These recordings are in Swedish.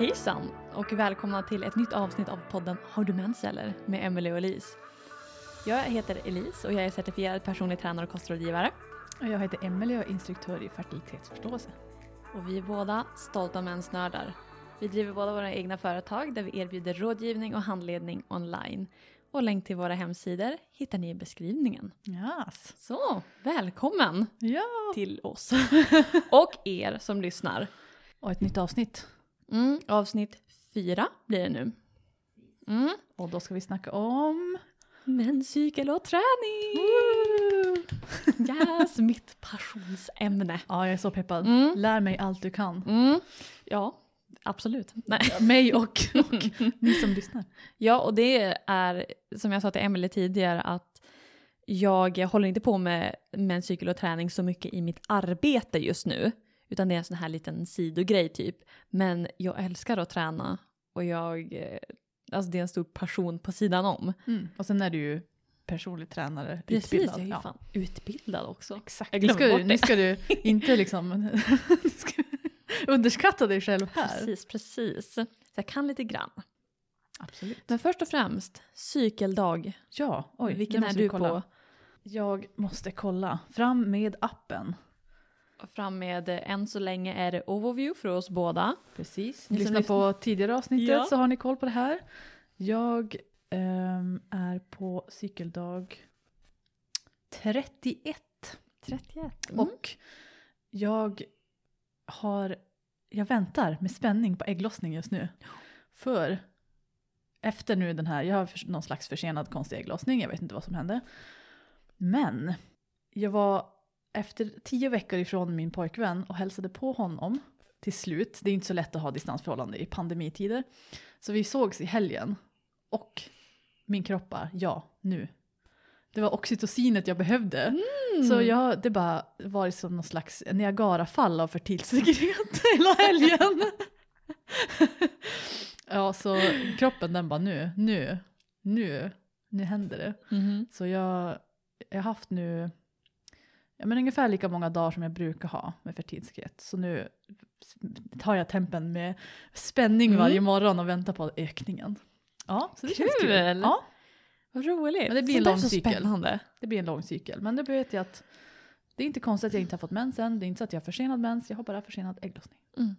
Hejsan och välkomna till ett nytt avsnitt av podden Har du mens eller? med Emelie och Elise. Jag heter Elise och jag är certifierad personlig tränare och kostrådgivare. Och jag heter Emelie och är instruktör i fertilitetsförståelse. Och vi är båda stolta mensnördar. Vi driver båda våra egna företag där vi erbjuder rådgivning och handledning online. Och länk till våra hemsidor hittar ni i beskrivningen. Yes. Så, välkommen Ja! till oss. och er som lyssnar. Och ett nytt avsnitt. Mm, avsnitt fyra blir det nu. Mm. Och då ska vi snacka om... Menscykel och träning! Yes, mitt passionsämne. Ja, jag är så peppad. Mm. Lär mig allt du kan. Mm. Ja, absolut. Nej. Mig och, och ni som lyssnar. Ja, och det är som jag sa till Emelie tidigare att jag håller inte på med menscykel och träning så mycket i mitt arbete just nu. Utan det är en sån här liten sidogrej typ. Men jag älskar att träna och jag, eh, alltså det är en stor passion på sidan om. Mm. Och sen är du ju personlig tränare, Precis, utbildad. jag är ju Ja. fan utbildad också. Exakt. Jag Nu ska, du, nu ska du inte liksom underskatta dig själv här. Precis, precis. Så jag kan lite grann. Absolut. Men först och främst, cykeldag. Ja, oj. Vilken är du kolla. på? Jag måste kolla. Fram med appen. Fram med, eh, än så länge är det overview för oss båda. Precis. Ni som lyssnar. på tidigare avsnittet Ja. så har ni koll på det här. Jag ehm, är på cykeldag 31 31. och jag har, jag väntar med spänning på ägglossning just nu. För efter nu den här, jag har någon slags försenad konstig ägglossning, jag vet inte vad som hände. Men jag var efter tio veckor ifrån min pojkvän och hälsade på honom till slut. Det är inte så lätt att ha distansförhållande i pandemitider. Så vi sågs i helgen och min kropp bara, ja, nu. Det var oxytocinet jag behövde. Mm. Så jag, det bara var som någon slags Niagarafall av fertilsekret hela helgen. ja, så kroppen den bara nu, nu, nu, nu händer det. Mhm. Så jag, jag har haft nu ja, men ungefär lika många dagar som jag brukar ha med fertilsekret. Så nu tar jag tempen med spänning Mm. varje morgon och väntar på ökningen. Ja, så det känns kul. Kul! Ja, Vad roligt. Men det blir en där är lång så cykel. spännande. det blir en lång cykel. Men det vet jag att det är inte konstigt att jag inte har fått mens än. Det är inte så att jag har försenad mens. Jag har bara försenad ägglossning. Mm.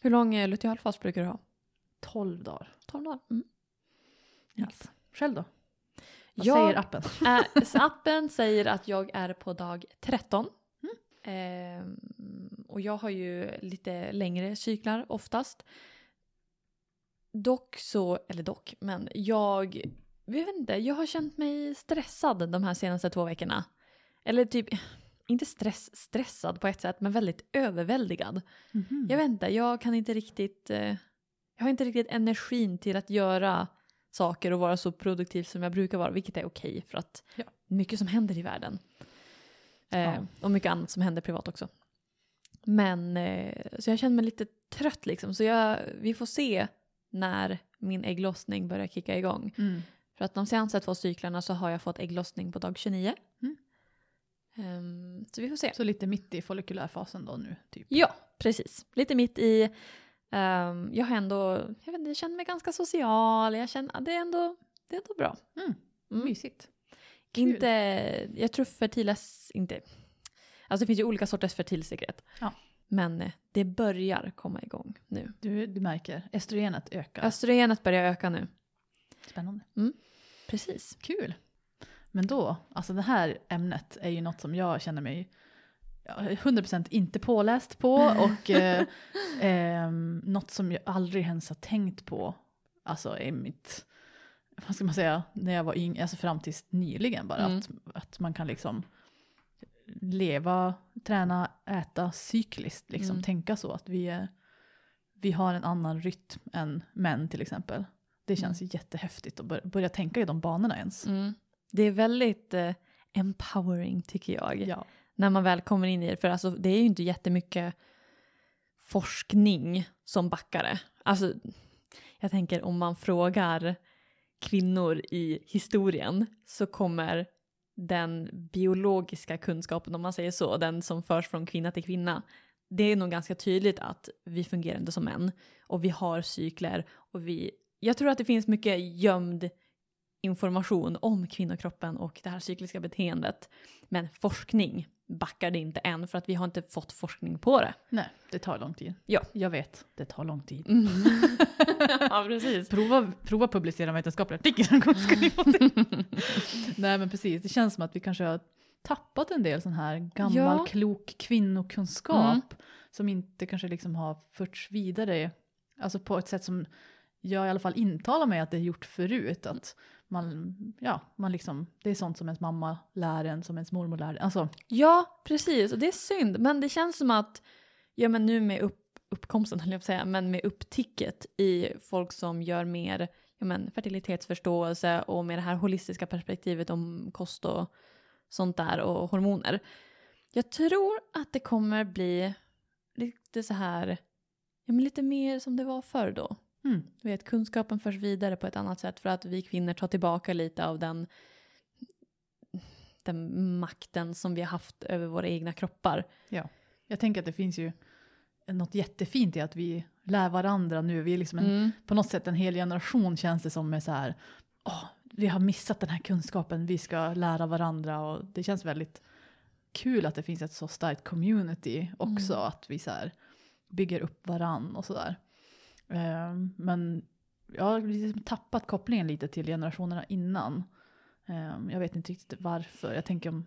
Hur lång eh, lutealfas brukar du ha? 12 dagar. 12 dagar. Mm. Yes. Själv då? Vad Jag- säger appen? Äh, appen säger att jag är på dag 13. Mm. Ehm, och jag har ju lite längre cyklar oftast. Dock så, eller dock, men jag, jag vet inte, jag har känt mig stressad de här senaste två veckorna. Eller typ, inte stress, stressad på ett sätt, men väldigt överväldigad. Mhm. Jag vet inte, jag kan inte riktigt, eh, jag har inte riktigt energin till att göra saker och vara så produktiv som jag brukar vara, vilket är okej för att Ja. mycket som händer i världen. Eh, Ja. Och mycket annat som händer privat också. Men, eh, så jag känner mig lite trött liksom, så jag, vi får se när min ägglossning börjar kicka igång. Mm. För att de senaste två cyklarna så har jag fått ägglossning på dag 29. Mm. Ehm, så vi får se. Så lite mitt i follikulärfasen då nu, typ. Ja, precis. Lite mitt i. ehm, jag har ändå, jag vet jag känner mig ganska social. Jag känner, det är ändå, det är ändå bra. Mm. Mm. Mysigt. Kul. Inte, jag tror fertiles, inte, alltså det finns ju olika sorters fertilsekret. Ja. Men eh, det börjar komma igång nu. Du, du märker, estrogenet ökar. Östrogenet börjar öka nu. Spännande. Precis. Kul. Men då, alltså det här ämnet är ju något som jag känner mig 100% inte påläst på och eh, ehm, något som jag aldrig ens har tänkt på. Alltså i mitt, vad ska man säga, när jag var yngre, alltså fram tills nyligen bara. Mm. Att, att man kan liksom leva, träna, äta cykliskt, liksom Mm. tänka så att vi, är, vi har en annan rytm än män till exempel. Det känns ju jättehäftigt att bör, börja tänka i de banorna ens. Mm. Det är väldigt eh, empowering tycker jag. Ja när man väl kommer in i det. För alltså, det är ju inte jättemycket forskning som backar det. Alltså, jag tänker om man frågar kvinnor i historien så kommer den biologiska kunskapen, om man säger så, den som förs från kvinna till kvinna, det är nog ganska tydligt att vi fungerar inte som män och vi har cykler och vi, jag tror att det finns mycket gömd information om kvinnokroppen och det här cykliska beteendet. Men forskning backar det inte än för att vi har inte fått forskning på det. Nej, det tar lång tid. Ja. Jag vet, det tar lång tid. ja, precis. Prova, prova publicera en vetenskaplig artikel som kommer skriva det. Nej men precis, det känns som att vi kanske har tappat en del sån här gammal Ja. klok kvinnokunskap Mm. som inte kanske liksom har förts vidare, alltså på ett sätt som jag i alla fall intalar mig att det är gjort förut. Att man, ja, man liksom, det är sånt som ens mamma lär en, som ens mormor lär en. Alltså, Ja, precis. Och det är synd. Men det känns som att, ja men nu med upp, uppkomsten, höll jag på att säga, men med uppticket i folk som gör mer ja, men, fertilitetsförståelse och med det här holistiska perspektivet om kost och sånt där och hormoner. Jag tror att det kommer bli lite så här, ja men lite mer som det var förr då mm, Du vet, kunskapen förs vidare på ett annat sätt för att vi kvinnor tar tillbaka lite av den, den makten som vi har haft över våra egna kroppar. jag tänker att det finns ju något jättefint i att vi lär varandra nu. Vi är liksom en, Mm. på något sätt en hel generation känns det som är så här, åh, vi har missat den här kunskapen, vi ska lära varandra och det känns väldigt kul att det finns ett så starkt community också, Mm. att vi så här bygger upp varann och sådär. Um, men jag har liksom tappat kopplingen lite till generationerna innan. Ehm, jag vet inte riktigt varför. Jag tänker om,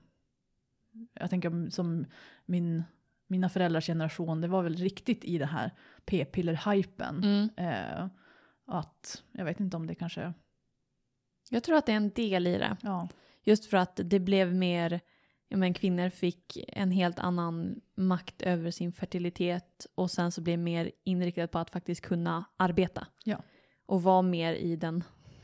jag tänker om som min, mina föräldrars generation, det var väl riktigt i det här p-piller-hypen. Mm. Eh, att, jag vet inte om det kanske, Jag tror att det är en del i det. ja, Just för att det blev mer, ja men kvinnor fick en helt annan makt över sin fertilitet och sen så blev mer inriktat på att faktiskt kunna arbeta. Ja. Och vara mer i den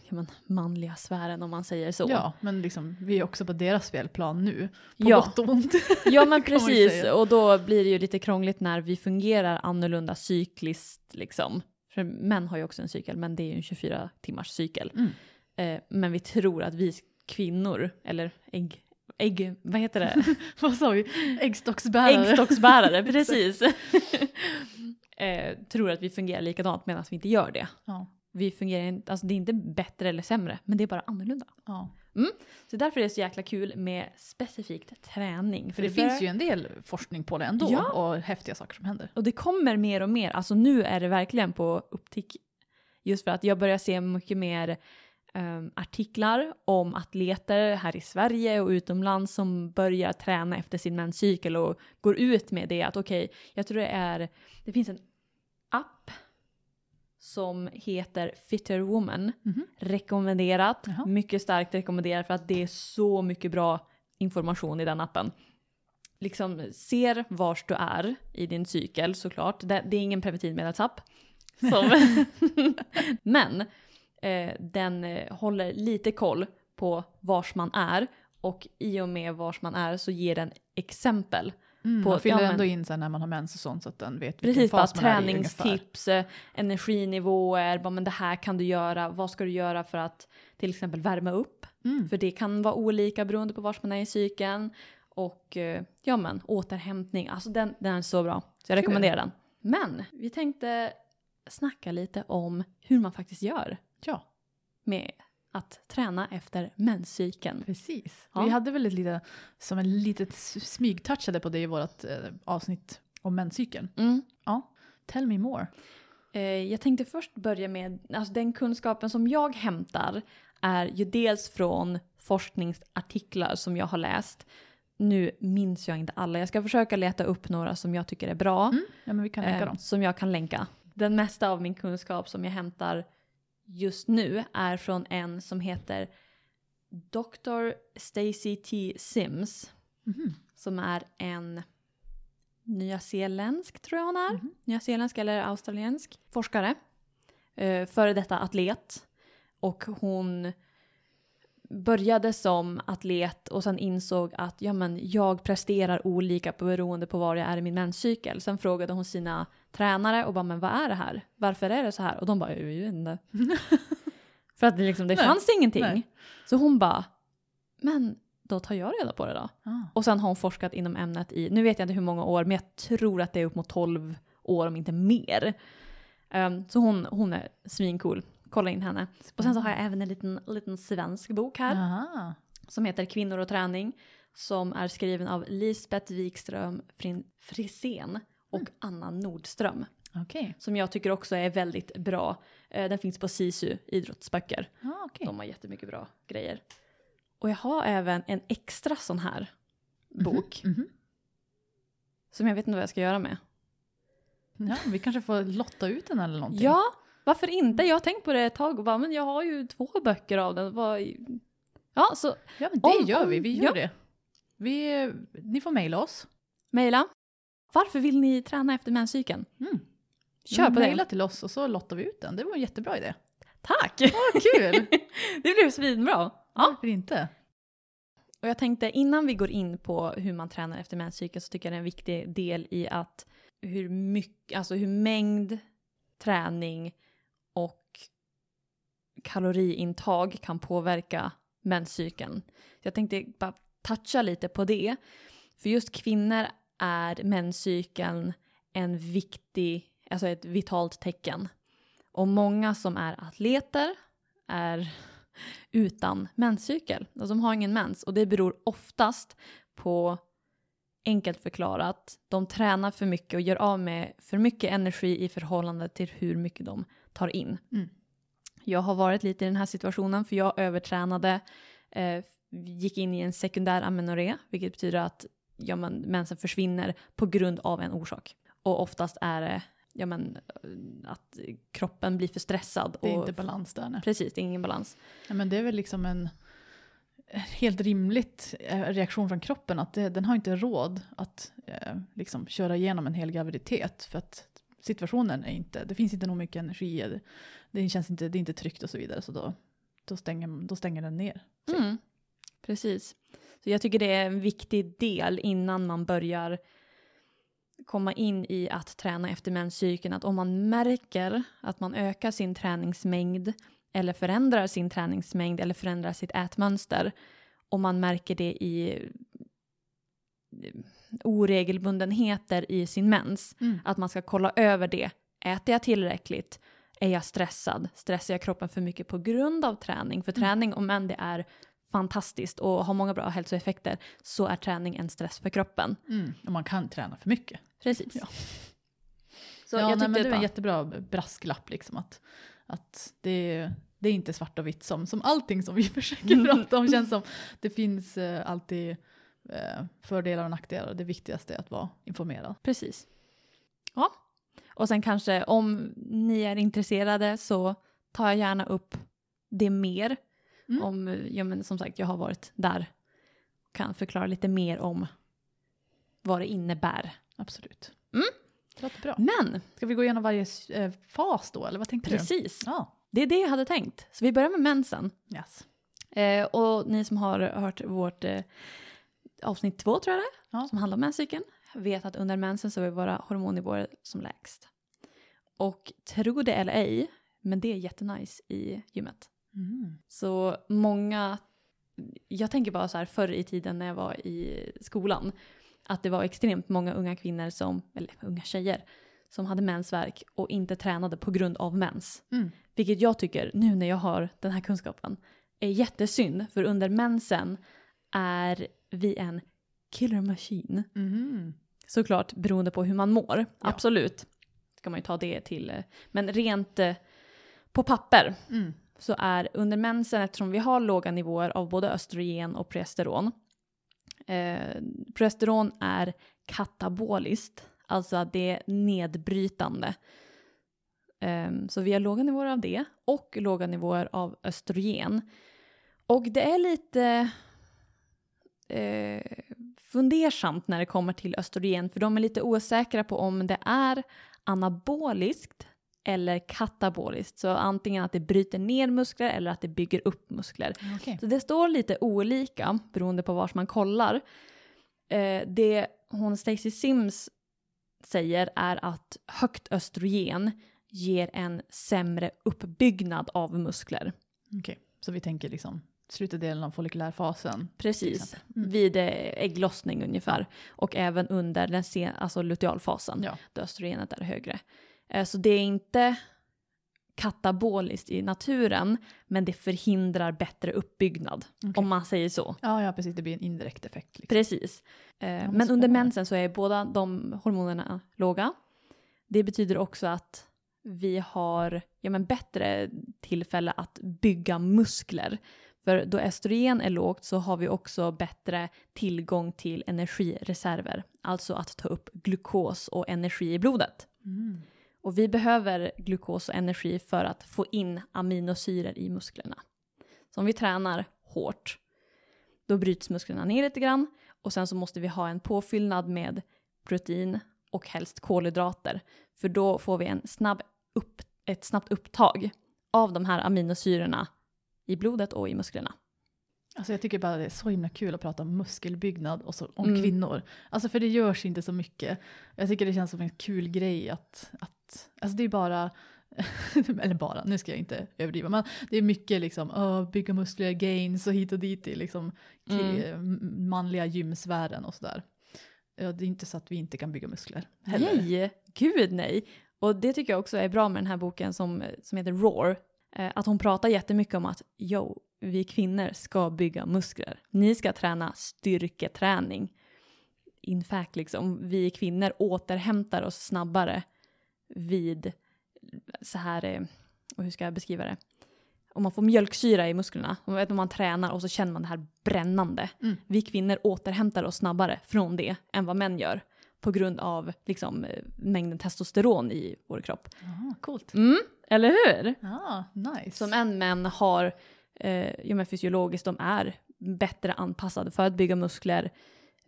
ja men, manliga sfären om man säger så. ja, men liksom, vi är också på deras spelplan nu. På Ja. gott och ont. Ja men precis, och då blir det ju lite krångligt när vi fungerar annorlunda cykliskt liksom. För män har ju också en cykel, men det är ju en 24 timmars cykel. Mm. Eh, men vi tror att vi kvinnor, eller ägg, ägg vad heter det? Vad sa vi? Äggstocksbärare. Äggstocksbärare, precis. eh, tror att vi fungerar likadant medan vi inte gör det. Ja, Vi fungerar inte, alltså det är inte bättre eller sämre, men det är bara annorlunda. ja. Så därför är det så jäkla kul med specifikt träning. För det, börjar- finns ju en del forskning på det ändå Ja. och häftiga saker som händer. Och det kommer mer och mer, alltså nu är det verkligen på upptick. Just för att jag börjar se mycket mer ehm, artiklar om atleter här i Sverige och utomlands som börjar träna efter sin menscykel och går ut med det att okej, jag tror det är, det finns en app som heter Fitter Woman. Mhm. Rekommenderat, Jaha. mycket starkt rekommenderat för att det är så mycket bra information i den appen. Liksom ser vars du är i din cykel såklart. Det, det är ingen preventivmedelsapp. Som Men eh, den eh, håller lite koll på vars man är och i och med vars man är så ger den exempel. Mm, På- man fyller ja, men- ändå in sen när man har mens och sånt så att den vet vilken Precis, bara fas man är i träningstips, eh, energinivåer, bara, men det här kan du göra, vad ska du göra för att till exempel värma upp? Mm. För det kan vara olika beroende på var man är i cykeln. Och ja men, återhämtning, alltså den, den är så bra. Så jag rekommenderar den. Men vi tänkte snacka lite om hur man faktiskt gör Ja, med att träna efter menscykeln. precis. Ja. Vi hade väl ett litet, som en litet smygtouchade på det i vårt eh, avsnitt om menscykeln. Mm. Tell me more. Eh, jag tänkte först börja med, alltså den kunskapen som jag hämtar är ju dels från forskningsartiklar som jag har läst. Nu minns jag inte alla, jag ska försöka leta upp några som jag tycker är bra. Mm. Ja, men vi kan länka eh, dem. som jag kan länka. Den mesta av min kunskap som jag hämtar just nu är från en som heter Dr. Stacy T. Sims Mhm. som är en nyzeeländsk, tror jag hon är. Mhm. Nyzeeländsk eller australiensk forskare. Eh, före detta atlet. Och hon började som atlet och sen insåg att ja, men jag presterar olika beroende på var jag är i min menscykel. Sen frågade hon sina tränare och bara men vad är det här? Varför är det så här? Och de bara jag vet inte. För att det, liksom, det Nej, fanns ingenting. nej. Så hon bara men då tar jag reda på det då. Ah. Och sen har hon forskat inom ämnet i, nu vet jag inte hur många år, men jag tror att det är upp mot 12 år om inte mer. Ehm, så hon, hon är svincool. Kolla in henne. Och sen så har jag även en liten, liten svensk bok här Aha. som heter Kvinnor och träning som är skriven av Lisbeth Wikström Frisén och Anna Nordström. Okej. Som jag tycker också är väldigt bra. Eh, Den finns på SISU idrottsböcker. Ah, okej. De har jättemycket bra grejer. Och jag har även en extra sån här bok Mhm. som jag vet inte vad jag ska göra med. Ja, vi kanske får lotta ut den eller någonting. Ja, varför inte? Jag har tänkt på det ett tag och bara, men jag har ju två böcker av den. Ja, så Ja, men det Om- gör vi. Vi gör ja. det. Vi, ni får mejla oss. mejla. Varför vill ni träna efter menscykeln? Mm. Kör på Mejla det. till oss och så lottar vi ut den. Det var en jättebra idé. Tack! Vad kul! det blev svinbra. Ja. Varför inte? Och jag tänkte innan vi går in på hur man tränar efter menscykeln så tycker jag det är en viktig del i att hur mycket, alltså hur mängd träning kaloriintag kan påverka menscykeln. Jag tänkte bara toucha lite på det. För just kvinnor är menscykeln en viktig, alltså ett vitalt tecken. Och många som är atleter är utan menscykel. Alltså de har ingen mens och det beror oftast på enkelt förklarat, de tränar för mycket och gör av med för mycket energi i förhållande till hur mycket de tar in. Mm. Jag har varit lite i den här situationen för jag övertränade, eh, gick in i en sekundär amenorré, vilket betyder att ja, men, mensen försvinner på grund av en orsak. Och oftast är det ja, men, eh, att kroppen blir för stressad. Det är och inte balans där. Nej. Precis, det är ingen balans. Ja, men det är väl liksom en helt rimligt eh, reaktion från kroppen att det, den har inte råd att eh, liksom köra igenom en hel graviditet för att situationen är inte, det finns inte nog mycket energi, det, känns inte, det är inte tryggt och så vidare så då, då, stänger, då stänger den ner. Typ. Mm, precis. Så jag tycker det är en viktig del innan man börjar komma in i att träna efter menscykeln. Att om man märker att man ökar sin träningsmängd eller förändrar sin träningsmängd eller förändrar sitt ätmönster Om man märker det i oregelbundenheter i sin mens. Mm. Att man ska kolla över det. Äter jag tillräckligt? Är jag stressad? Stressar jag kroppen för mycket på grund av träning? För träning, om än det är fantastiskt och har många bra hälsoeffekter, så är träning en stress för kroppen. Mm. Och man kan träna för mycket. Precis. Ja. Så ja, jag nej, men det är en jättebra brasklapp liksom att, att det, det är inte svart och vitt som, som allting som vi försöker prata om känns som. Det finns eh, alltid eh, fördelar och nackdelar. Det viktigaste är att vara informerad. Precis. Ja. Och sen kanske om ni är intresserade så tar jag gärna upp det mer. Mm. Om, ja men som sagt, jag har varit där. Kan förklara lite mer om vad det innebär. Absolut. Mm. Det låter bra. Men, Ska vi gå igenom varje eh, fas då, eller vad tänkte precis. du? Ja. Det är det jag hade tänkt. Så vi börjar med mensen. Yes. Eh, och ni som har hört vårt eh, avsnitt två tror jag det Ja. som handlar om menscykeln, vet att under mensen så är våra hormonnivåer som lägst. Och tro det eller ej, men det är jättenice i gymmet. Mm. Så många, jag tänker bara så här förr i tiden när jag var i skolan, att det var extremt många unga kvinnor som, eller unga tjejer, som hade mensvärk och inte tränade på grund av mens. Mm. Vilket jag tycker, nu när jag har den här kunskapen, är jättesynd. För under mensen är vi en killer machine. Mhm. Såklart beroende på hur man mår. Ja. Absolut. Ska man ju ta det till. eh, Men rent eh, på papper Mm. så är under mensen, eftersom vi har låga nivåer av både östrogen och progesteron. Eh, progesteron är kataboliskt, alltså att det är nedbrytande. Ehm, så vi har låga nivåer av det och låga nivåer av östrogen. Och det är lite eh, fundersamt när det kommer till östrogen för de är lite osäkra på om det är anaboliskt eller kataboliskt. Så antingen att det bryter ner muskler eller att det bygger upp muskler. Okej. Så det står lite olika beroende på vars man kollar. Eh, det hon Stacey Sims säger är att högt östrogen ger en sämre uppbyggnad av muskler. Okej. Så vi tänker liksom slutet delen av follikulärfasen. Precis. Mm. vid eh, ägglossning ungefär. Och även under den sen, alltså lutealfasen, Ja. då östrogenet är högre. Eh, Så det är inte kataboliskt i naturen, men det förhindrar bättre uppbyggnad, Okej. om man säger så. Ja, ja, precis. Det blir en indirekt effekt. Liksom. Precis. Eh, men men under mensen så är båda de hormonerna låga. Det betyder också att vi har ja, men bättre tillfälle att bygga muskler. För då östrogen är lågt så har vi också bättre tillgång till energireserver. Alltså att ta upp glukos och energi i blodet. Mm. Och vi behöver glukos och energi för att få in aminosyror i musklerna. Så om vi tränar hårt, då bryts musklerna ner lite grann och sen så måste vi ha en påfyllnad med protein och helst kolhydrater. För då får vi en snabb upp, ett snabbt upptag av de här aminosyrorna i blodet och i musklerna. Alltså jag tycker bara det är så himla kul att prata om muskelbyggnad och så, om Mm. kvinnor. Alltså för det görs inte så mycket. Jag tycker det känns som en kul grej att, att alltså det är bara, eller bara, nu ska jag inte överdriva, men det är mycket liksom, uh, bygga muskler, gains och hit och dit i liksom ki- m- manliga gymsvärlden och sådär. Ja, det är inte så att vi inte kan bygga muskler heller. Nej, gud nej. Och det tycker jag också är bra med den här boken som, som heter Roar. Eh, att hon pratar jättemycket om att jo, vi kvinnor ska bygga muskler. Ni ska träna styrketräning. In fact, liksom, vi kvinnor återhämtar oss snabbare vid så här, eh, och hur ska jag beskriva det? Om man får mjölksyra i musklerna, om man, vet, om man tränar och så känner man det här brännande. Mm. Vi kvinnor återhämtar oss snabbare från det än vad män gör på grund av liksom, eh, mängden testosteron i vår kropp. Aha, coolt. Mm, eller hur? Ja, nice. Som en män har, eh, jo men fysiologiskt, de är bättre anpassade för att bygga muskler,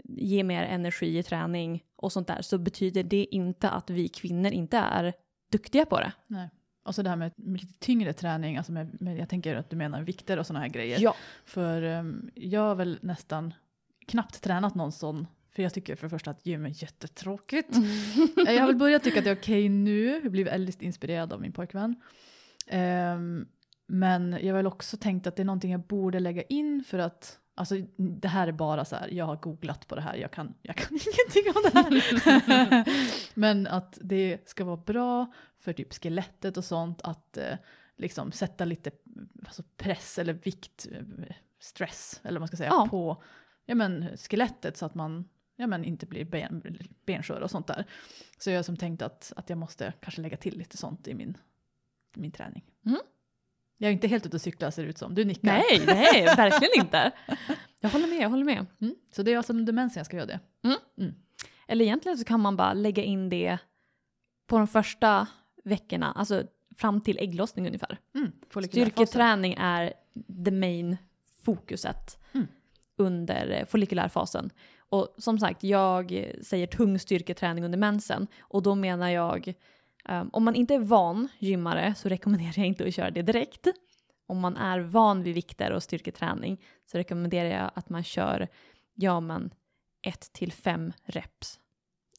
ge mer energi i träning och sånt där, så betyder det inte att vi kvinnor inte är duktiga på det. Nej. Och så det här med, med lite tyngre träning, alltså med, med, jag tänker att du menar vikter och sådana här grejer. Ja. För um, jag har väl nästan knappt tränat någon sån, för jag tycker för det första att gym är jättetråkigt. Eh, jag har väl börjat tycka att det är okej nu, jag blir väldigt inspirerad av min pojkvän. Ehm, men jag har väl också tänkt att det är någonting jag borde lägga in för att Alltså det här är bara så här, jag har googlat på det här, jag kan, jag kan ingenting om det här. Men att det ska vara bra för typ skelettet och sånt, att eh, liksom sätta lite alltså press eller vikt, eh, stress eller vad man ska säga, Ja. på ja, men, skelettet så att man ja, men, inte blir ben, benskör och sånt där. Så jag som tänkt att, att jag måste kanske lägga till lite sånt i min, min träning. Mm. Jag är inte helt ute och cyklar ser det ut som, du nickar. Nej, nej, verkligen inte. Jag håller med, jag håller med. Mm. Så det är alltså under mensen jag ska göra det. Eller egentligen så kan man bara lägga in det på de första veckorna, alltså fram till ägglossning ungefär. Mm. Styrketräning är the main fokuset Mm. under follikulärfasen. Och som sagt, jag säger tung styrketräning under mensen och då menar jag um, om man inte är van gymmare så rekommenderar jag inte att köra det direkt. Om man är van vid vikter och styrketräning så rekommenderar jag att man kör, ja men, 1 till 5 reps.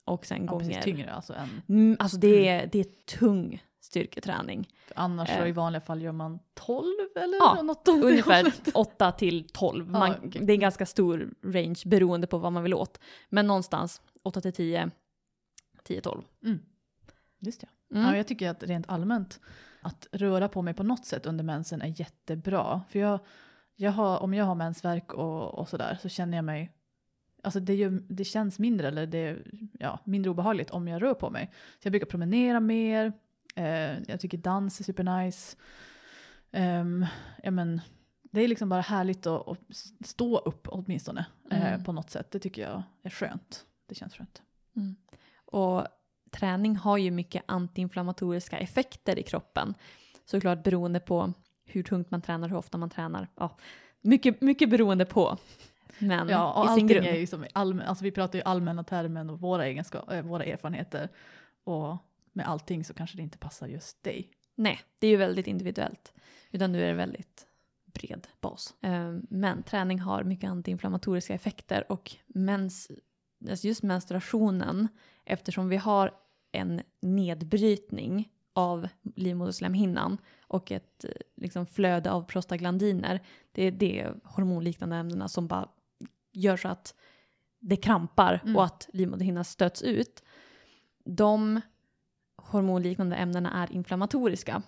Och sen Ja, gånger... precis, tyngre alltså än. Mm, alltså det är, det är tung styrketräning. Annars så Eh. i vanliga fall gör man 12 eller Ja, något Ungefär hållet. 8 till 12. Man, Ja, okej. Det är en ganska stor range beroende på vad man vill åt. Men någonstans 8 till 10, 10-12. Mm. Just det. Mm. Ja, jag tycker att rent allmänt att röra på mig på något sätt under mensen är jättebra. För jag, jag har, om jag har mensvärk och, och sådär så känner jag mig Alltså det, gör, det känns mindre, eller det är ja, mindre obehagligt om jag rör på mig. Så jag brukar promenera mer, eh, jag tycker dans är supernice. Um, ja, men, det är liksom bara härligt att, att stå upp åtminstone eh, Mm. på något sätt. Det tycker jag är skönt. Det känns skönt. Och träning har ju mycket antiinflammatoriska effekter i kroppen. Såklart beroende på hur tungt man tränar, hur ofta man tränar. Ja, mycket, mycket beroende på. Men Ja, och i sin grund. är ju som allmän, alltså vi pratar ju allmänna termer och våra, egenskap, äh, våra erfarenheter. Och med allting så kanske det inte passar just dig. Nej, det är ju väldigt individuellt. Utan nu är det väldigt bred bas. Eh, Men träning har mycket antiinflammatoriska effekter och mens, alltså just menstruationen, eftersom vi har en nedbrytning av livmoderslemhinnan och ett eh, liksom, flöde av prostaglandiner. Det är de hormonliknande ämnena som bara gör så att det krampar Mm. och att livmoderhinnan stöts ut. De hormonliknande ämnena är inflammatoriska.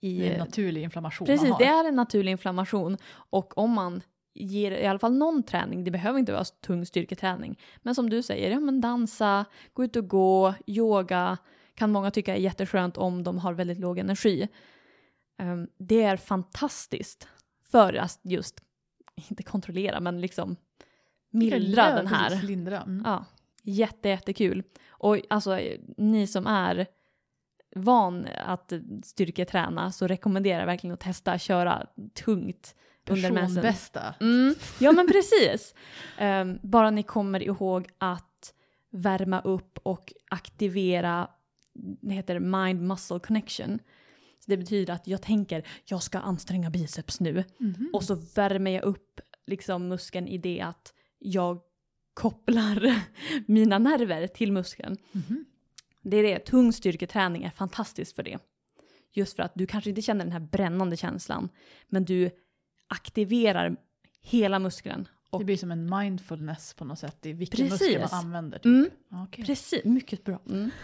I, Det är en naturlig inflammation Precis, man har. det är en naturlig inflammation. Och om man ger i alla fall någon träning, det behöver inte vara tung styrketräning, men som du säger, ja men dansa, gå ut och gå, yoga, kan många tycka är jätteskönt om de har väldigt låg energi. Ehm, det är fantastiskt för att just, inte kontrollera, men liksom mildra den här. Lindra. Mm. Ja, jätte, jättekul. Och alltså ni som är van att styrketräna så rekommenderar jag verkligen att testa köra tungt under mensen. Personbästa. Mm, ja men precis. Ehm, bara ni kommer ihåg att värma upp och aktivera, det heter mind muscle connection. Så det betyder att jag tänker, jag ska anstränga biceps nu. Mhm. Och så värmer jag upp liksom muskeln i det att jag kopplar mina nerver till muskeln. Mhm. Det är det, tung styrketräning är fantastiskt för det. Just för att du kanske inte känner den här brännande känslan, men du aktiverar hela muskeln. Och Det blir som en mindfulness på något sätt i vilken Precis. muskel man använder. Typ. Mm. Okej. Precis, mycket bra. Mm.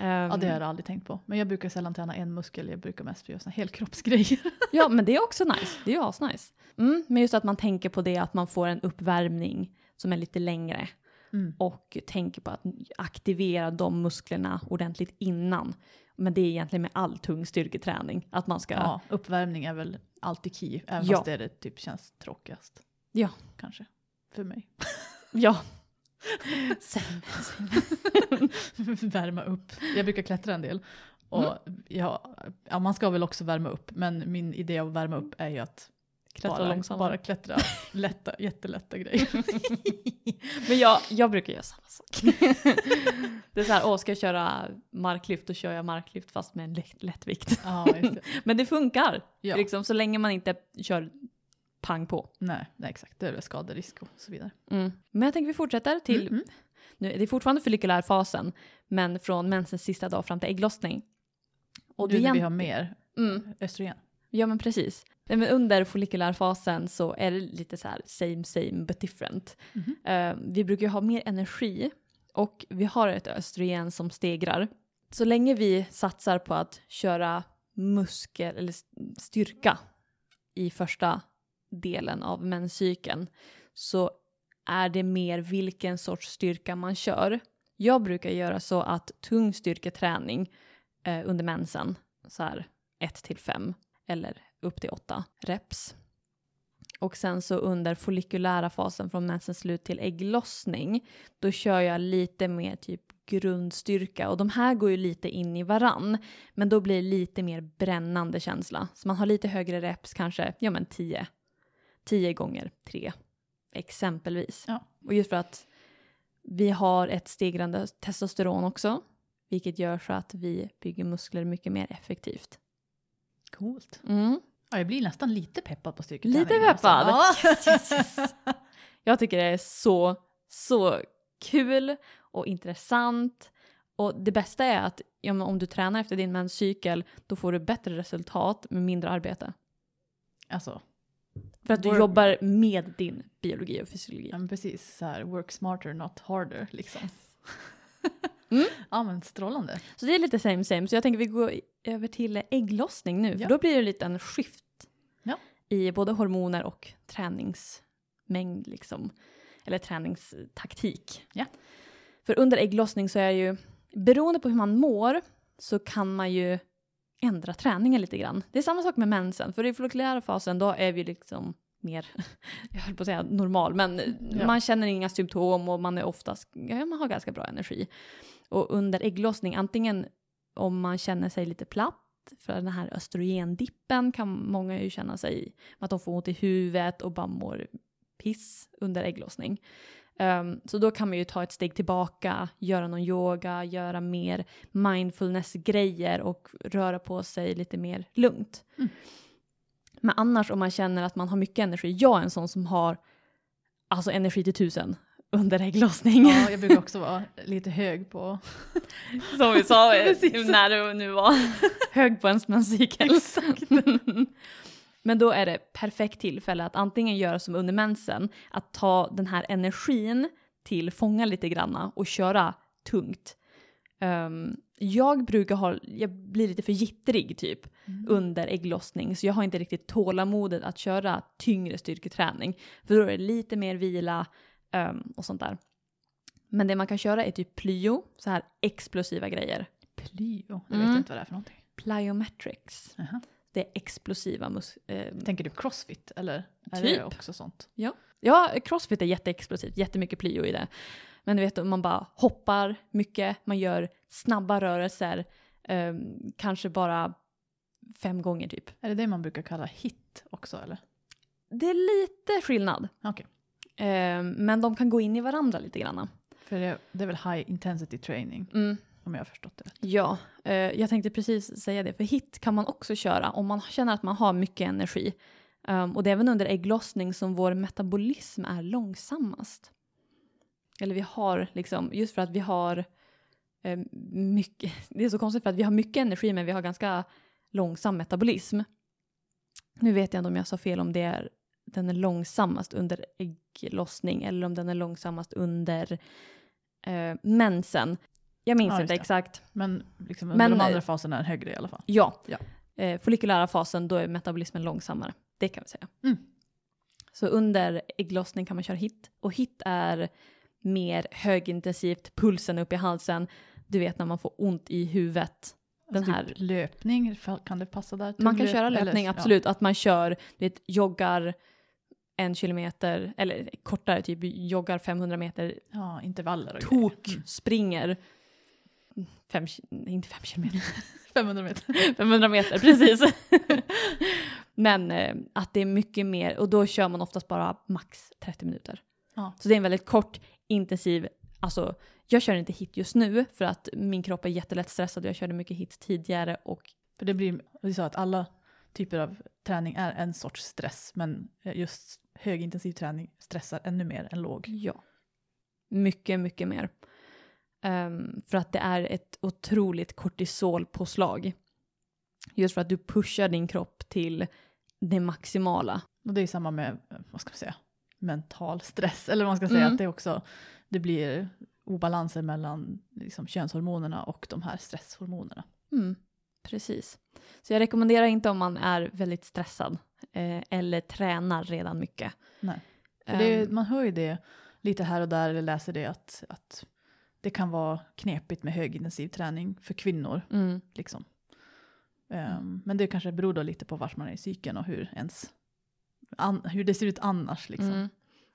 Ja, det har Ehm, jag aldrig tänkt på. Men jag brukar sällan träna en muskel, jag brukar mest göra helkroppsgrejer. ja, men det är också nice. Det är ju asnice. Mm, men just att man tänker på det, att man får en uppvärmning som är lite längre. Mm. och tänker på att aktivera de musklerna ordentligt innan. Men det är egentligen med all tung styrketräning. Att man ska... Ja, uppvärmning är väl alltid key, även Ja. fast det är det typ känns tråkigast. Ja. Kanske. För mig. ja. Same. värma upp. Jag brukar klättra en del. Och Mm. ja, ja, man ska väl också värma upp, men min idé av att värma upp är ju att Klättra bara, långsamt. bara klättra lätta, jättelätta grejer. Men jag, jag brukar göra samma sak. det är så här, åh ska jag köra marklyft, då kör jag marklyft fast med en lätt, lättvikt. det. Men det funkar, Ja. liksom, så länge man inte kör pang på. Nej, nej, exakt. Det är skaderisk och så vidare. Mm. Men jag tänker vi fortsätter till, Mm, mm. nu, det är fortfarande follikulärfasen, men från mensens sista dag fram till ägglossning. Och nu när är vi har mer Mm, östrogen. ja men precis. Nej, men under follikulärfasen så är det lite så här same same but different. Mhm. Eh, vi brukar ju ha mer energi och vi har ett östrogen som stegrar. Så länge vi satsar på att köra muskel eller st- styrka i första delen av menscykeln så är det mer vilken sorts styrka man kör. Jag brukar göra så att tung styrketräning eh, under mensen, så här 1 till 5 eller upp till 8 reps. Och sen så under follikulära fasen från mensens slut till ägglossning, då kör jag lite mer typ grundstyrka och de här går ju lite in i varann, men då blir det lite mer brännande känsla. Så man har lite högre reps, kanske ja men 10, 10 gånger 3 exempelvis. Ja. Och just för att vi har ett stegrande testosteron också, vilket gör så att vi bygger muskler mycket mer effektivt. Coolt. Mm. Ja, jag blir nästan lite peppad på styrketräning. Lite peppad? alltså. Yes, yes, yes. Jag tycker det är så, så kul och intressant. Och det bästa är att ja, om du tränar efter din menscykel, då får du bättre resultat med mindre arbete. alltså, För att du Work- jobbar med din biologi och fysiologi. ja, men precis så här, work smarter not harder liksom. Mm. Ja men strålande. Så det är lite same same. Så jag tänker vi går över till ägglossning nu. För Ja. då blir det en skift Ja. i både hormoner och träningsmängd liksom. Eller träningstaktik. Ja. För under ägglossning så är ju, beroende på hur man mår så kan man ju ändra träningen lite grann. Det är samma sak med mensen. För i follikulära fasen då är vi liksom mer, jag höll på att säga normal, men Ja. man känner inga symptom och man är oftast, ja, man har ganska bra energi. Och under ägglossning, antingen om man känner sig lite platt, för den här östrogendippen kan många ju känna sig att de får ont i huvudet och bara mår piss under ägglossning. Um, så då kan man ju ta ett steg tillbaka, göra någon yoga, göra mer mindfulness-grejer och röra på sig lite mer lugnt. Mm. Men annars om man känner att man har mycket energi, jag är en sån som har alltså energi till tusen under ägglossning. Ja, jag brukar också vara lite hög på... Som vi sa eh, när det nu var hög på ens menscykel. Exakt. Men då är det perfekt tillfälle att antingen göra som under mensen, att ta den här energin till fånga lite granna och köra tungt. Ehm, jag brukar ha, jag blir lite för jittrig typ under ägglossning så jag har inte riktigt tålamodet att köra tyngre styrketräning. För då är det lite mer vila ehm, och sånt där. Men det man kan köra är typ plyo, så här explosiva grejer. Plyo, jag vet Mm. inte vad det är för någonting. Plyometrics. Jaha. Det är explosiva mus- ehm, Tänker du crossfit eller? Är Typ. det också sånt? Ja, crossfit är jätteexplosivt, jättemycket plyo i det. Men du vet, man bara hoppar mycket, man gör snabba rörelser, ehm, kanske bara fem gånger typ. Är det det man brukar kalla hit också eller? Det är lite skillnad. Okej. Ehm, men de kan gå in i varandra lite grann. För det, det är väl high intensity training Mm. om jag har förstått det rätt. Ja, eh, jag tänkte precis säga det. För hit kan man också köra om man känner att man har mycket energi. Ehm, och det är även under ägglossning som vår metabolism är långsammast. Eller vi har liksom, just för att vi har eh, mycket, det är så konstigt för att vi har mycket energi men vi har ganska långsam metabolism. Nu vet jag inte om jag sa fel om det är den är långsammast under ägglossning eller om den är långsammast under eh, mensen. Jag minns Ja, inte exakt. Men liksom under Men, de andra faserna är den högre i alla fall. Ja. Ja. Eh, follikulära fasen, då är metabolismen långsammare. Det kan vi säga. Mm. Så under ägglossning kan man köra hit. Och hit är mer högintensivt, pulsen upp i halsen. Du vet när man får ont i huvudet. Den Alltså här. Typ löpning, kan det passa där? Man kan Tung köra löp- löpning, eller- absolut. Att man kör, du vet, joggar en kilometer, eller kortare, typ joggar 500 meter, Ja, intervaller och tok. Mm. springer. Fem, inte fem kilometer. 500 meter. 500 meter, precis. Men eh, att det är mycket mer, och då kör man oftast bara max 30 minuter. Ja. Så det är en väldigt kort, intensiv, alltså jag kör inte hit just nu för att min kropp är jättelätt stressad och jag körde mycket hit tidigare och För det blir, vi sa att alla typer av träning är en sorts stress, men just högintensiv träning stressar ännu mer än låg. ja, mycket, mycket mer. Ehm, för att det är ett otroligt kortisolpåslag. Just för att du pushar din kropp till det maximala. Och det är samma med, vad ska man säga, mental stress, eller vad man ska säga, Mm. att det också, det blir obalanser mellan liksom, könshormonerna och de här stresshormonerna. Mm, precis. Så jag rekommenderar inte om man är väldigt stressad eh, eller tränar redan mycket. Nej. Det, Ehm, man hör ju det lite här och där, eller läser det, att, att det kan vara knepigt med högintensiv träning för kvinnor. mm, Liksom. Ehm, men det kanske beror då lite på var man är i cykeln och hur, ens, an, hur det ser ut annars. Liksom. mm.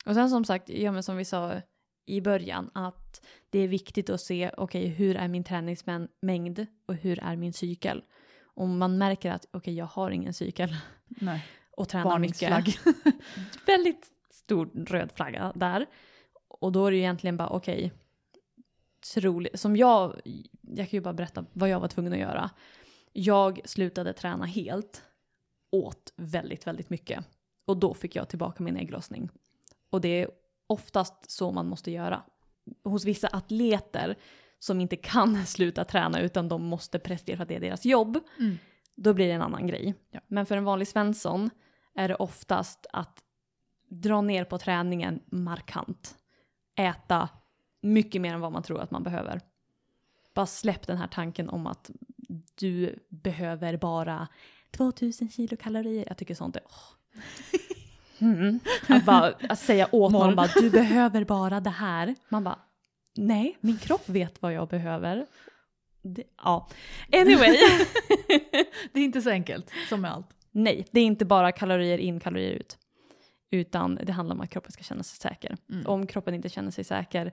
Och sen som sagt, ja, men som vi sa i början, att det är viktigt att se, okej, hur är min träningsmängd och hur är min cykel? Om man märker att, okej, jag har ingen cykel Nej. Och tränar mycket. Väldigt stor röd flagga där. Och då är det ju egentligen bara okej, troligt, som jag, jag kan ju bara berätta vad jag var tvungen att göra. Jag slutade träna helt, åt väldigt, väldigt mycket. Och då fick jag tillbaka min ägglossning. Och det är oftast så man måste göra. Hos vissa atleter som inte kan sluta träna utan de måste prestera för att det är deras jobb, Mm. då blir det en annan grej. Ja. Men för en vanlig svensson är det oftast att dra ner på träningen markant. Äta mycket mer än vad man tror att man behöver. Bara släpp den här tanken om att du behöver bara 2000 kilokalorier. Jag tycker sånt är... åh. Mm. Att bara att säga åt någon bara du behöver bara det här. Man bara nej, min kropp vet vad jag behöver. Det, ja, anyway. Det är inte så enkelt som med allt. Nej, det är inte bara kalorier in, kalorier ut. Utan det handlar om att kroppen ska känna sig säker. Mm. Om kroppen inte känner sig säker,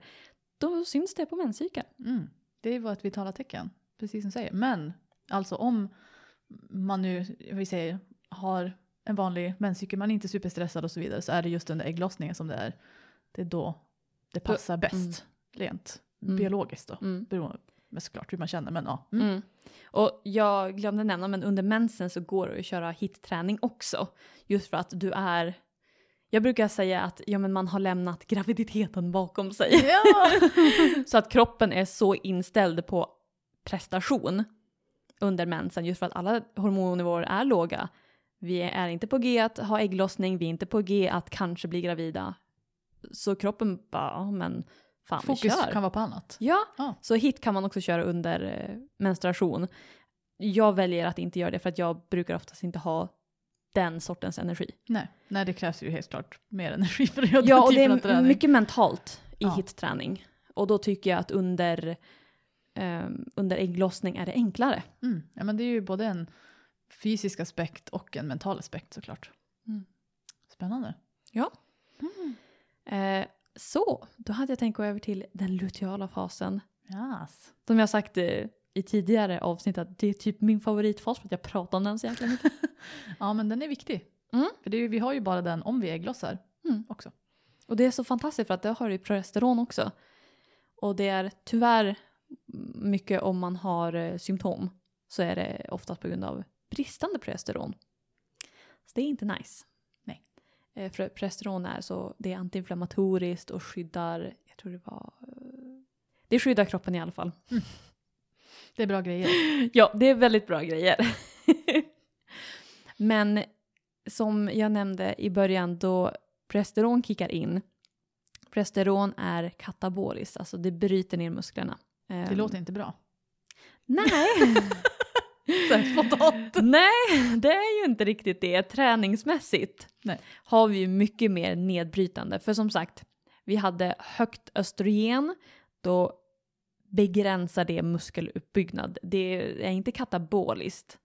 då syns det på menscykeln. Mm. Det är vårt vitala tecken, precis som du säger. Men alltså om man nu, vi säger, har en vanlig menscykel, man är inte superstressad och så vidare, så är det just under ägglossningen som det är, det är då det passar bäst, rent Mm. biologiskt då. Mm. Beroende men såklart hur man känner, men ja. Mm. Mm. Och jag glömde nämna, men under mensen så går det att köra hit-träning också. Just för att du är, Jag brukar säga att ja, men man har lämnat graviditeten bakom sig. Ja! Så att kroppen är så inställd på prestation under mensen just för att alla hormonnivåer är låga. Vi är inte på G att ha ägglossning, vi är inte på G att kanske bli gravida. Så kroppen bara, ja men fan Fokus vi kör. kan vara på annat. Ja, Ja. så hit kan man också köra under eh, menstruation. Jag väljer att inte göra det för att jag brukar oftast inte ha den sortens energi. Nej. Nej, det krävs ju helt klart mer energi för att göra Ja, och det är träning. mycket mentalt i Ja. hitträning. Och då tycker jag att under, ehm, under ägglossning är det enklare. Mm. Ja, men det är ju både en fysisk aspekt och en mental aspekt såklart. Mm. Spännande. Eh, så, då hade jag tänkt gå över till den luteala fasen. Yes. Som jag sagt eh, i tidigare avsnitt att det är typ min favoritfas för att jag pratar om den så jäkla mycket. Ja, men den är viktig. Mm. För är, vi har ju bara den om vi ägglossar Mm. också. Och det är så fantastiskt för att det har ju progesteron också. Och det är tyvärr mycket om man har eh, symptom så är det oftast på grund av bristande progesteron. Så det är inte nice. Eh, För progesteron är så, det är antiinflammatoriskt och skyddar, jag tror det var, eh, det skyddar kroppen i alla fall. Det är bra grejer. Ja, det är väldigt bra grejer. Men som jag nämnde i början, då progesteron kickar in, progesteron är kataboliskt, alltså det bryter ner musklerna. Det Ehm, låter inte bra. Nej! Spontant. Nej, det är ju inte riktigt det. Träningsmässigt Nej. har vi ju mycket mer nedbrytande. För som sagt, vi hade högt östrogen, då begränsar det muskeluppbyggnad. Det är inte kataboliskt,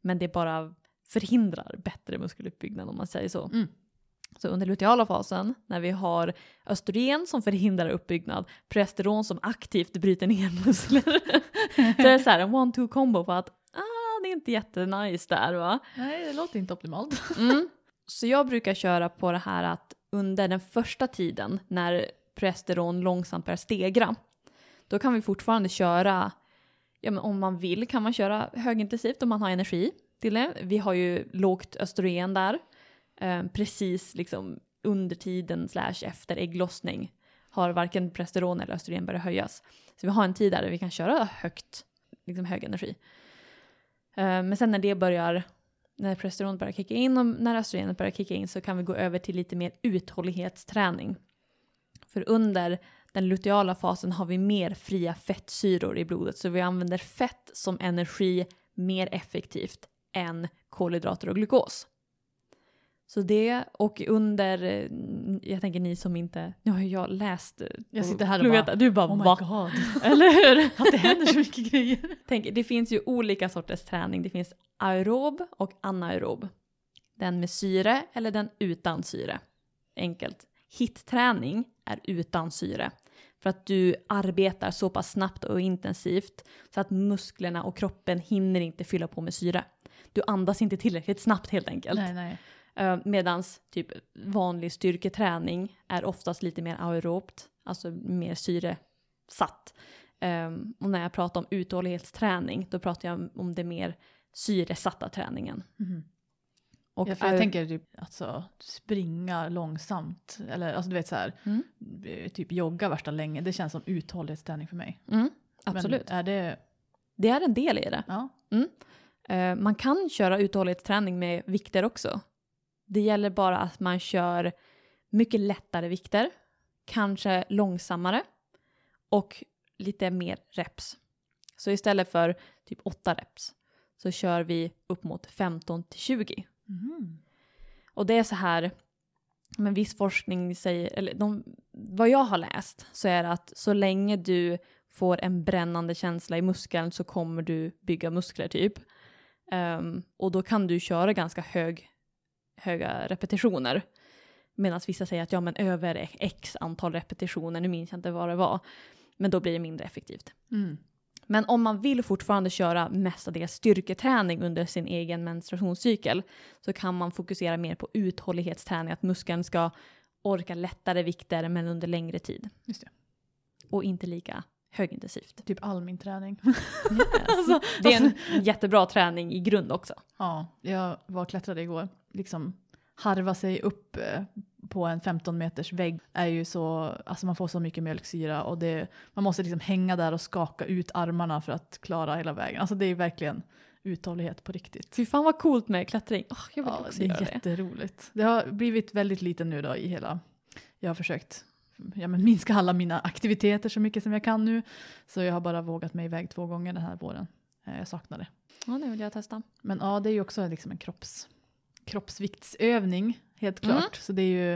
men det bara förhindrar bättre muskeluppbyggnad om man säger så. Mm. Så under luteala fasen, när vi har östrogen som förhindrar uppbyggnad, progesteron som aktivt bryter ner muskler, så är det så här en one-two combo på att det är inte jättenice där va. Nej, det låter inte optimalt. Mm. Så jag brukar köra på det här att under den första tiden när progesteron långsamt börjar stegra, då kan vi fortfarande köra, ja men om man vill kan man köra högintensivt om man har energi till det. Vi har ju lågt östrogen där, eh, precis liksom under tiden slash efter ägglossning har varken progesteron eller östrogen börjat höjas. Så vi har en tid där vi kan köra högt, liksom hög energi. Eh, men sen när det börjar när progesteron börjar kicka in och när östrogenet börjar kicka in så kan vi gå över till lite mer uthållighetsträning. För under den luteala fasen har vi mer fria fettsyror i blodet så vi använder fett som energi mer effektivt än kolhydrater och glukos. Så det och under, eh, jag tänker ni som inte, nu har ju jag läst Jag sitter här och pluggat, bara, du bara Oh my va? god. Eller hur? Att det händer så mycket grejer. Tänk, det finns ju olika sorters träning. Det finns aerob och anaerob. Den med syre eller den utan syre. Enkelt. Hitträning är utan syre. För att du arbetar så pass snabbt och intensivt så att musklerna och kroppen hinner inte fylla på med syre. Du andas inte tillräckligt snabbt helt enkelt. Nej, nej. Uh, medans typ vanlig styrketräning är oftast lite mer aerobt, alltså mer syresatt. Um, och när jag pratar om uthållighetsträning, då pratar jag om det mer syresatta träningen. Mhm. Och ja, för jag aer- tänker typ alltså, springa långsamt. Eller alltså du vet så här, Mm. eh, typ jogga värsta länge. Det känns som uthållighetsträning för mig. Mm, absolut. Men är det, Det är en del i det. ja. Eh, man kan köra uthållighetsträning med vikter också. Det gäller bara att man kör mycket lättare vikter, kanske långsammare och lite mer reps. Så istället för typ 8 reps så kör vi upp mot 15 till 20. Mhm. Och det är så här, men viss forskning säger, eller de, vad jag har läst så är det att så länge du får en brännande känsla i muskeln så kommer du bygga muskler typ. Ehm, och då kan du köra ganska hög, höga repetitioner. Medan vissa säger att ja men över x antal repetitioner, nu minns jag inte vad det var. Men då blir det mindre effektivt. Mm. Men om man vill fortfarande köra mestadels styrketräning under sin egen menstruationscykel så kan man fokusera mer på uthållighetsträning, att muskeln ska orka lättare vikter men under längre tid. Just det. Och inte lika högintensivt. Typ all min träning. Alltså, det är en jättebra träning i grund också. Ja, jag var och klättrade igår. Liksom harva sig upp eh, på en 15 meters vägg är ju så, alltså man får så mycket mjölksyra och det, man måste liksom hänga där och skaka ut armarna för att klara hela vägen. Alltså det är verkligen uthållighet på riktigt. Fy fan vad coolt med klättring. Oh, jag vill Ja, också det är göra det. jätteroligt. Det har blivit väldigt lite nu då i hela, jag har försökt ja, men minska alla mina aktiviteter så mycket som jag kan nu. Så jag har bara vågat mig iväg två gånger den här våren. Eh, Jag saknar det. Ja, det vill jag testa. Men ja, det är ju också liksom en kropps, kroppsviktsövning, helt Mm. klart. Så det är ju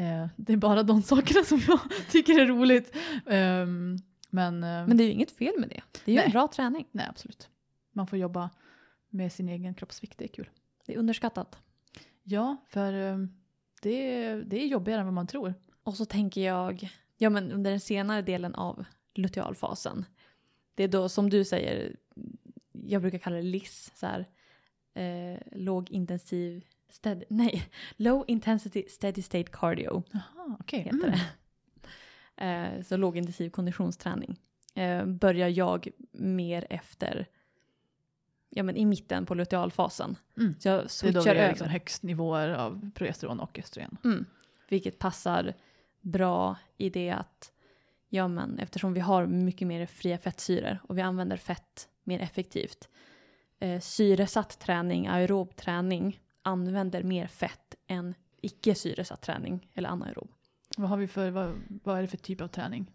eh, det är bara de sakerna som jag tycker är roligt. Ehm, men eh, Men det är ju inget fel med det. Det är ju en Nej. bra träning. nej, absolut. Man får jobba med sin egen kroppsvikt, det är kul. Det är underskattat. Ja, för eh, det, det är jobbigare än vad man tror. Och så tänker jag, ja men under den senare delen av lutealfasen, det är då som du säger, jag brukar kalla det LIS, så här, eh, låg intensiv, steady, nej, low intensity steady state cardio okej. heter Mm. det. Eh, så låg intensiv konditionsträning. Eh, börjar jag mer efter, ja men i mitten på lutealfasen. Mm. Så jag Det är då switchar vi har över. liksom högst nivåer av progesteron och östrogen. Mm. Vilket passar bra i det att ja, men, eftersom vi har mycket mer fria fettsyror och vi använder fett mer effektivt. Eh, syresatt träning, aerob träning, använder mer fett än icke syresatt träning eller anaerob. Vad, har vi för, vad, vad är det för typ av träning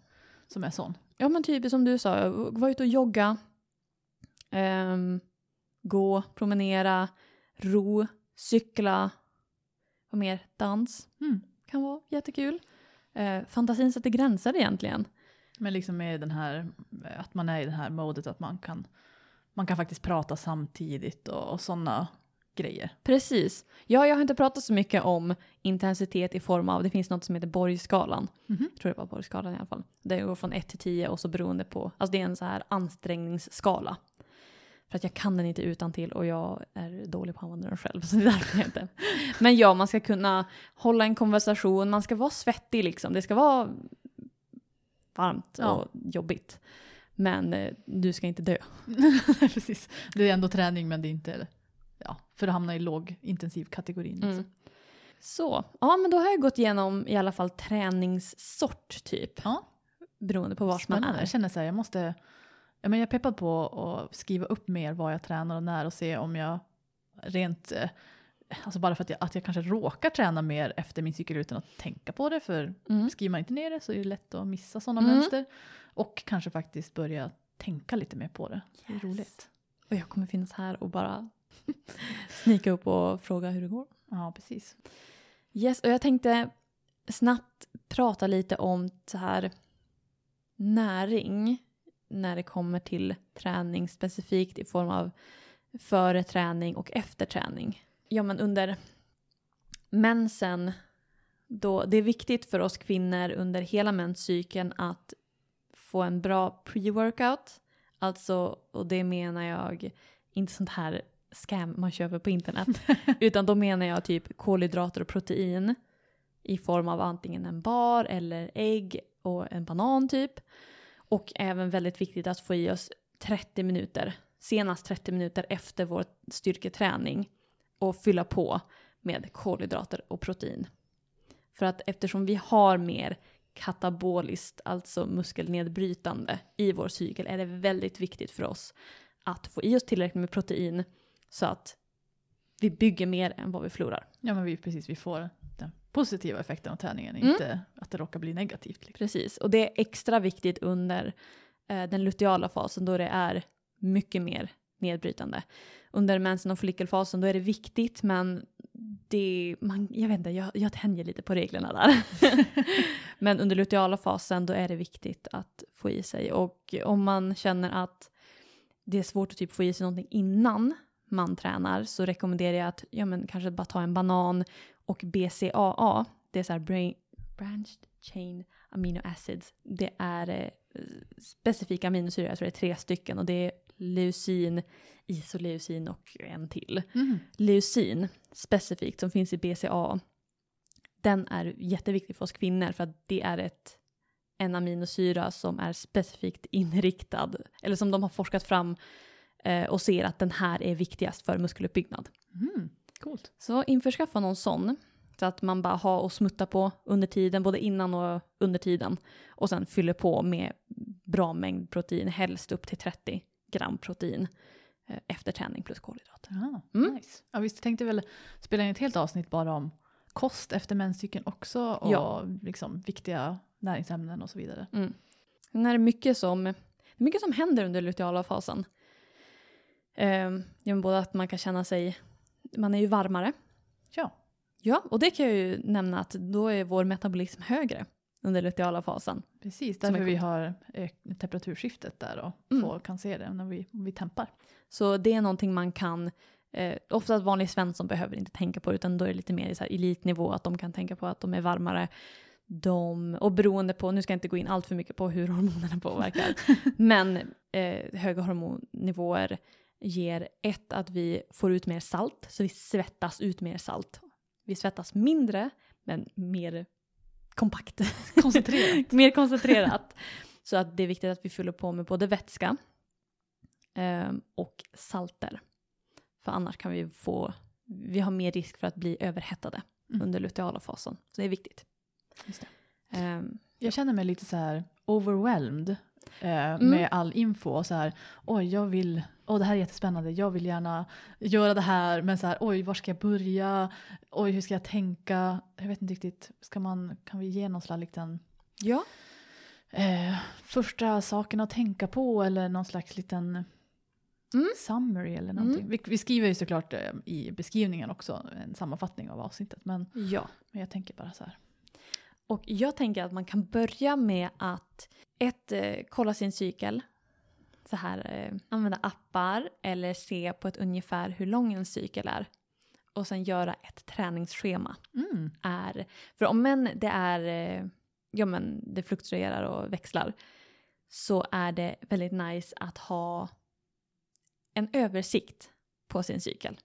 som är sån? Ja men typ som du sa, vara ute och jogga, ehm, gå, promenera, ro, cykla, vad mer, dans Mm. kan vara jättekul. Eh, fantasin sätter gränser egentligen. Men liksom med den här, att man är i det här modet att man kan, man kan faktiskt prata samtidigt och, och sådana grejer. Precis. Ja, jag har inte pratat så mycket om intensitet i form av, det finns något som heter Borgskalan. Mhm. Jag tror det var Borgskalan i alla fall. Det går från 1 till 10 och så beroende på, alltså det är en så här ansträngningsskala. För att jag kan den inte utan till och jag är dålig på att använda den själv. Så det är därför jag inte. Men ja, man ska kunna hålla en konversation, man ska vara svettig liksom. Det ska vara varmt Ja. och jobbigt. Men eh, du ska inte dö. Precis. Det är ändå träning men det är inte, ja, för att hamna i lågintensiv kategorin. Liksom. Mm. Så, ja men då har jag gått igenom i alla fall träningssort typ. Ja. Beroende på vart man är. Jag känner så här, jag måste, ja, men jag är peppad på att skriva upp mer vad jag tränar och när och se om jag rent, eh, alltså bara för att jag, att jag kanske råkar träna mer efter min cykel utan att tänka på det, för Mm. skriver man inte ner det så är det lätt att missa sådana Mm. mönster. Och kanske faktiskt börja tänka lite mer på det. Det är Yes. roligt. Och jag kommer finnas här och bara snika upp och fråga hur det går. Ja, precis. Yes, och jag tänkte snabbt prata lite om så här näring när det kommer till träning specifikt i form av före träning och efter träning. Ja, men under mensen, då det är viktigt för oss kvinnor under hela menscykeln att få en bra pre-workout. Alltså, och det menar jag inte sånt här scam man köper på internet. Utan då menar jag typ kolhydrater och protein i form av antingen en bar eller ägg och en banan typ. Och även väldigt viktigt att få i oss 30 minuter, senast 30 minuter efter vår styrketräning och fylla på med kolhydrater och protein. För att eftersom vi har mer kataboliskt, alltså muskelnedbrytande i vår cykel är det väldigt viktigt för oss att få i oss tillräckligt med protein så att vi bygger mer än vad vi förlorar. Ja, men vi, precis, vi får den positiva effekten av träningen, Mm. inte att det råkar bli negativt. Liksom. Precis, och det är extra viktigt under eh, den luteala fasen då det är mycket mer nedbrytande. Under mensen och follikelfasen då är det viktigt men det, man, jag vet inte, jag, jag tänjer lite på reglerna där. men under luteala fasen då är det viktigt att få i sig och om man känner att det är svårt att typ få i sig någonting innan man tränar så rekommenderar jag att ja, men kanske bara ta en banan och BCAA, det är så här brain, branched chain amino acids. Det är eh, specifika aminosyror, jag tror det är tre stycken och det är leucin, isoleucin och en till. Mm. Leucin specifikt som finns i BCAA, den är jätteviktig för oss kvinnor för att det är ett, en aminosyra som är specifikt inriktad, eller som de har forskat fram eh, och ser att den här är viktigast för muskeluppbyggnad. Mm. Coolt. Så införskaffa någon sån. Så att man bara har och smutta på under tiden, både innan och under tiden. Och sen fyller på med bra mängd protein, helst upp till 30 gram protein eh, efter träning plus kolhydrater. Ja, Mm. nice. Ja, visst tänkte väl spela in ett helt avsnitt bara om kost efter menscykeln också och Ja. liksom viktiga näringsämnen och så vidare. Mm. Sen är det mycket som, det är mycket som händer under luteala fasen. Eh, både att man kan känna sig, man är ju varmare. Ja, Ja, och det kan jag ju nämna att då är vår metabolism högre under luteala fasen. precis. Därför vi har eh, temperaturskiftet där och Mm. får, kan se det när vi, vi tempar. Så det är någonting man kan, eh, ofta att vanlig svensson behöver inte tänka på utan då är det lite mer i så här elitnivå att de kan tänka på att de är varmare. De, och beroende på, nu ska jag inte gå in allt för mycket på hur hormonerna påverkar, men eh, höga hormonnivåer ger ett att vi får ut mer salt, så vi svettas ut mer salt. Vi svettas mindre, men mer kompakt. Koncentrerat. mer koncentrerat. Så att det är viktigt att vi fyller på med både vätska ehm, och salter. För annars kan vi få, vi har mer risk för att bli överhettade Mm. under luteala fasen. Så det är viktigt. Det. Ehm, Jag känner mig lite så här overwhelmed eh, Mm. med all info. Och så här, oj, jag vill, åh, det här är jättespännande, jag vill gärna göra det här, men så här, oj, var ska jag börja? Oj, hur ska jag tänka? Jag vet inte riktigt, ska man, kan vi ge någon slags liten ja. eh, första saken att tänka på eller någon slags liten Mm. summary eller någonting. Vi, vi skriver ju såklart eh, i beskrivningen också en sammanfattning av avsnittet, men, ja. men jag tänker bara så här. Och jag tänker att man kan börja med att ett, eh, kolla sin cykel. Så här, eh, använda appar eller se på ett ungefär hur lång en cykel är. Och sen göra ett träningsschema. Mm. är, för om än det är, eh, ja men det fluktuerar och växlar, så är det väldigt nice att ha en översikt på sin cykel.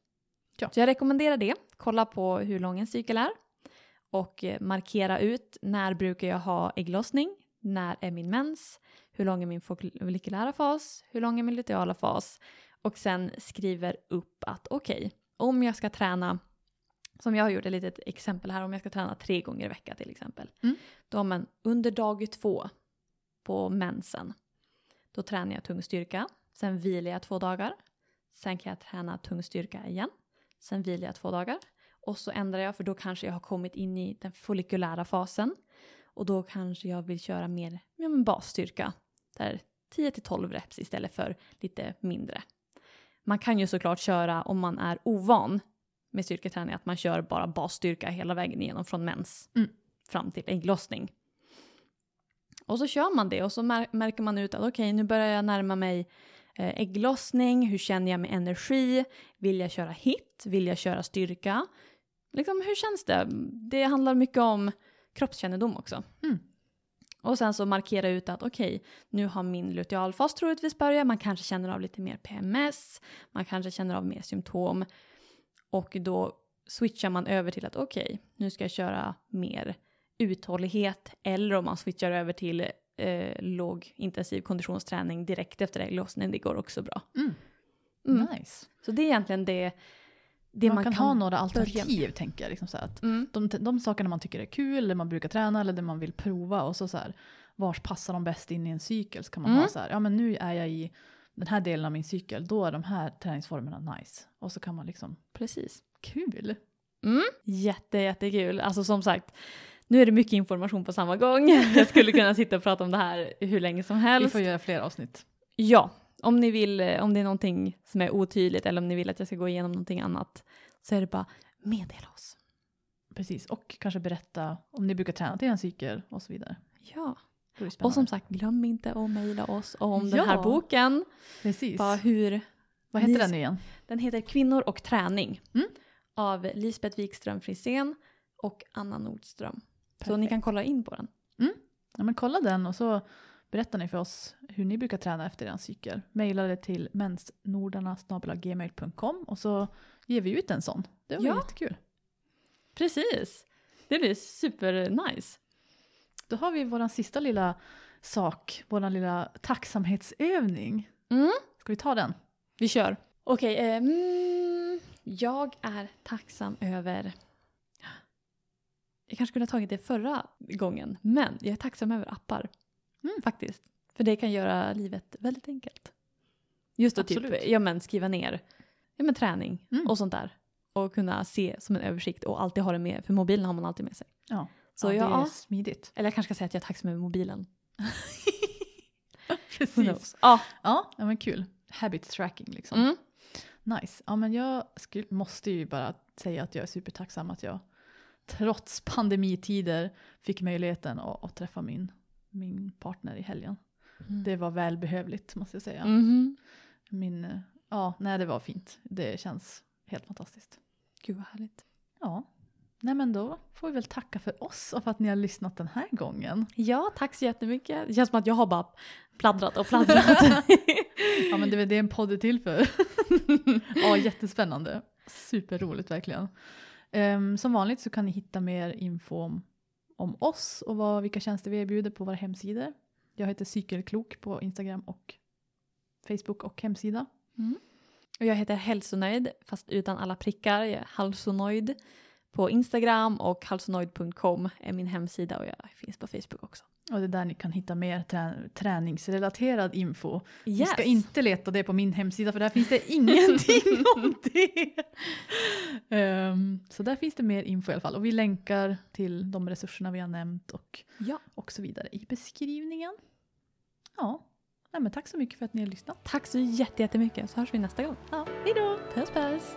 Ja. Så jag rekommenderar det, kolla på hur lång en cykel är och eh, markera ut när brukar jag ha ägglossning, när är min mens, hur lång är min follikulära fas, hur lång är min luteala fas och sen skriver upp att okej, om jag ska träna som jag har gjort ett litet exempel här, om jag ska träna tre gånger i veckan till exempel. Mm. Då har man under dag två på mensen, då tränar jag tung styrka, sen vilar jag två dagar, sen kan jag träna tung styrka igen, sen vilar jag två dagar och så ändrar jag för då kanske jag har kommit in i den follikulära fasen och då kanske jag vill köra mer ja, basstyrka, där 10-12 reps istället för lite mindre. Man kan ju såklart köra om man är ovan med styrketräning att man kör bara basstyrka hela vägen igenom från mens Mm. fram till ägglossning. Och så kör man det och så mär- märker man ut att okej nu börjar jag närma mig eh, ägglossning, hur känner jag med energi, vill jag köra hit, vill jag köra styrka? Liksom hur känns det? Det handlar mycket om kroppskännedom också. Mm. Och sen så markera ut att okej, nu har min lutealfas troligtvis börjat, man kanske känner av lite mer PMS, man kanske känner av mer symptom. Och då switchar man över till att okej, nu ska jag köra mer uthållighet. Eller om man switchar över till eh, låg intensiv konditionsträning direkt efter ägglossning, det går också bra. Mm. Mm. Nice. Så det är egentligen det, det man, man, kan, ha några alternativ börja tänker jag. Liksom så att Mm. de, de sakerna man tycker är kul, eller man brukar träna eller det man vill prova och så, så här, vars passar de bäst in i en cykel? Så kan man Mm. ha så här, ja men nu är jag i den här delen av min cykel, då är de här träningsformerna nice. Och så kan man liksom, Precis. kul! Mm. Jätte, jättekul. Alltså som sagt, nu är det mycket information på samma gång. Jag skulle kunna sitta och prata om det här hur länge som Vi helst. får göra fler avsnitt. Ja, om ni vill, eh, om det är någonting som är otydligt eller om ni vill att jag ska gå igenom någonting annat så är det bara meddela oss. Precis, och kanske berätta om ni brukar träna till en cykel och så vidare. Ja, och som sagt glöm inte att mejla oss om den Ja. här boken. Precis. Bara hur, Vad heter ni- den igen? den heter Kvinnor och träning Mm. av Lisbeth Wikström Frisén och Anna Nordström. Så Perfekt. ni kan kolla in på den. Ja, men kolla den och så berättar ni för oss hur ni brukar träna efter er cykel. Maila det till mensnordarna.gmail.com och så ger vi ut en sån. Det var Ja. jättekul. Precis, det blir super nice. Då har vi vår sista lilla sak, vår lilla tacksamhetsövning. Mm. Ska vi ta den? Vi kör. Okej, eh, mm, Jag är tacksam över... Jag kanske kunde ha tagit det förra gången, men jag är tacksam över appar. Mm. Faktiskt. För det kan göra livet väldigt enkelt. Just att typ, ja, men skriva ner ja, men träning Mm. och sånt där. Och kunna se som en översikt och alltid ha det med, för mobilen har man alltid med sig. Ja, Så ja, ja, det är smidigt. eller jag kanske ska säga att jag är tacksam över mobilen. Precis. Ja, ja, men kul. Habit tracking liksom. Mm. Nice. Ja, men jag skulle, måste ju bara säga att jag är supertacksam att jag trots pandemitider fick möjligheten att, att träffa min, min partner i helgen. Det var välbehövligt måste jag säga. Mhm. Min, eh, ja, nej det var fint. Det känns helt fantastiskt. Gud vad härligt. Ja, nej men då får vi väl tacka för oss och för att ni har lyssnat den här gången. Ja, tack så jättemycket. Det känns som att jag har bara pladdrat och pladdrat. Ja men det är det en podd är till för. ja, jättespännande. Superroligt verkligen. Ehm, som vanligt så kan ni hitta mer info om, om oss och vad, vilka tjänster vi erbjuder på våra hemsidor. Jag heter Cykelklok på Instagram och Facebook och hemsida. Mm. och jag heter Hälsonöjd, fast utan alla prickar. Jag är halsonoid på Instagram och halsonoid.com är min hemsida och jag finns på Facebook också. Och det är där ni kan hitta mer trä- träningsrelaterad info. Ni Yes. ska inte leta det på min hemsida för där finns det ingenting om det. Ehm, så där finns det mer info i alla fall. Och vi länkar till de resurserna vi har nämnt och, Ja. och så vidare i beskrivningen. Ja, Nej, men tack så mycket för att ni har lyssnat. Tack så jätte- jättemycket så hörs vi nästa gång. Ja, hej då! Puss puss!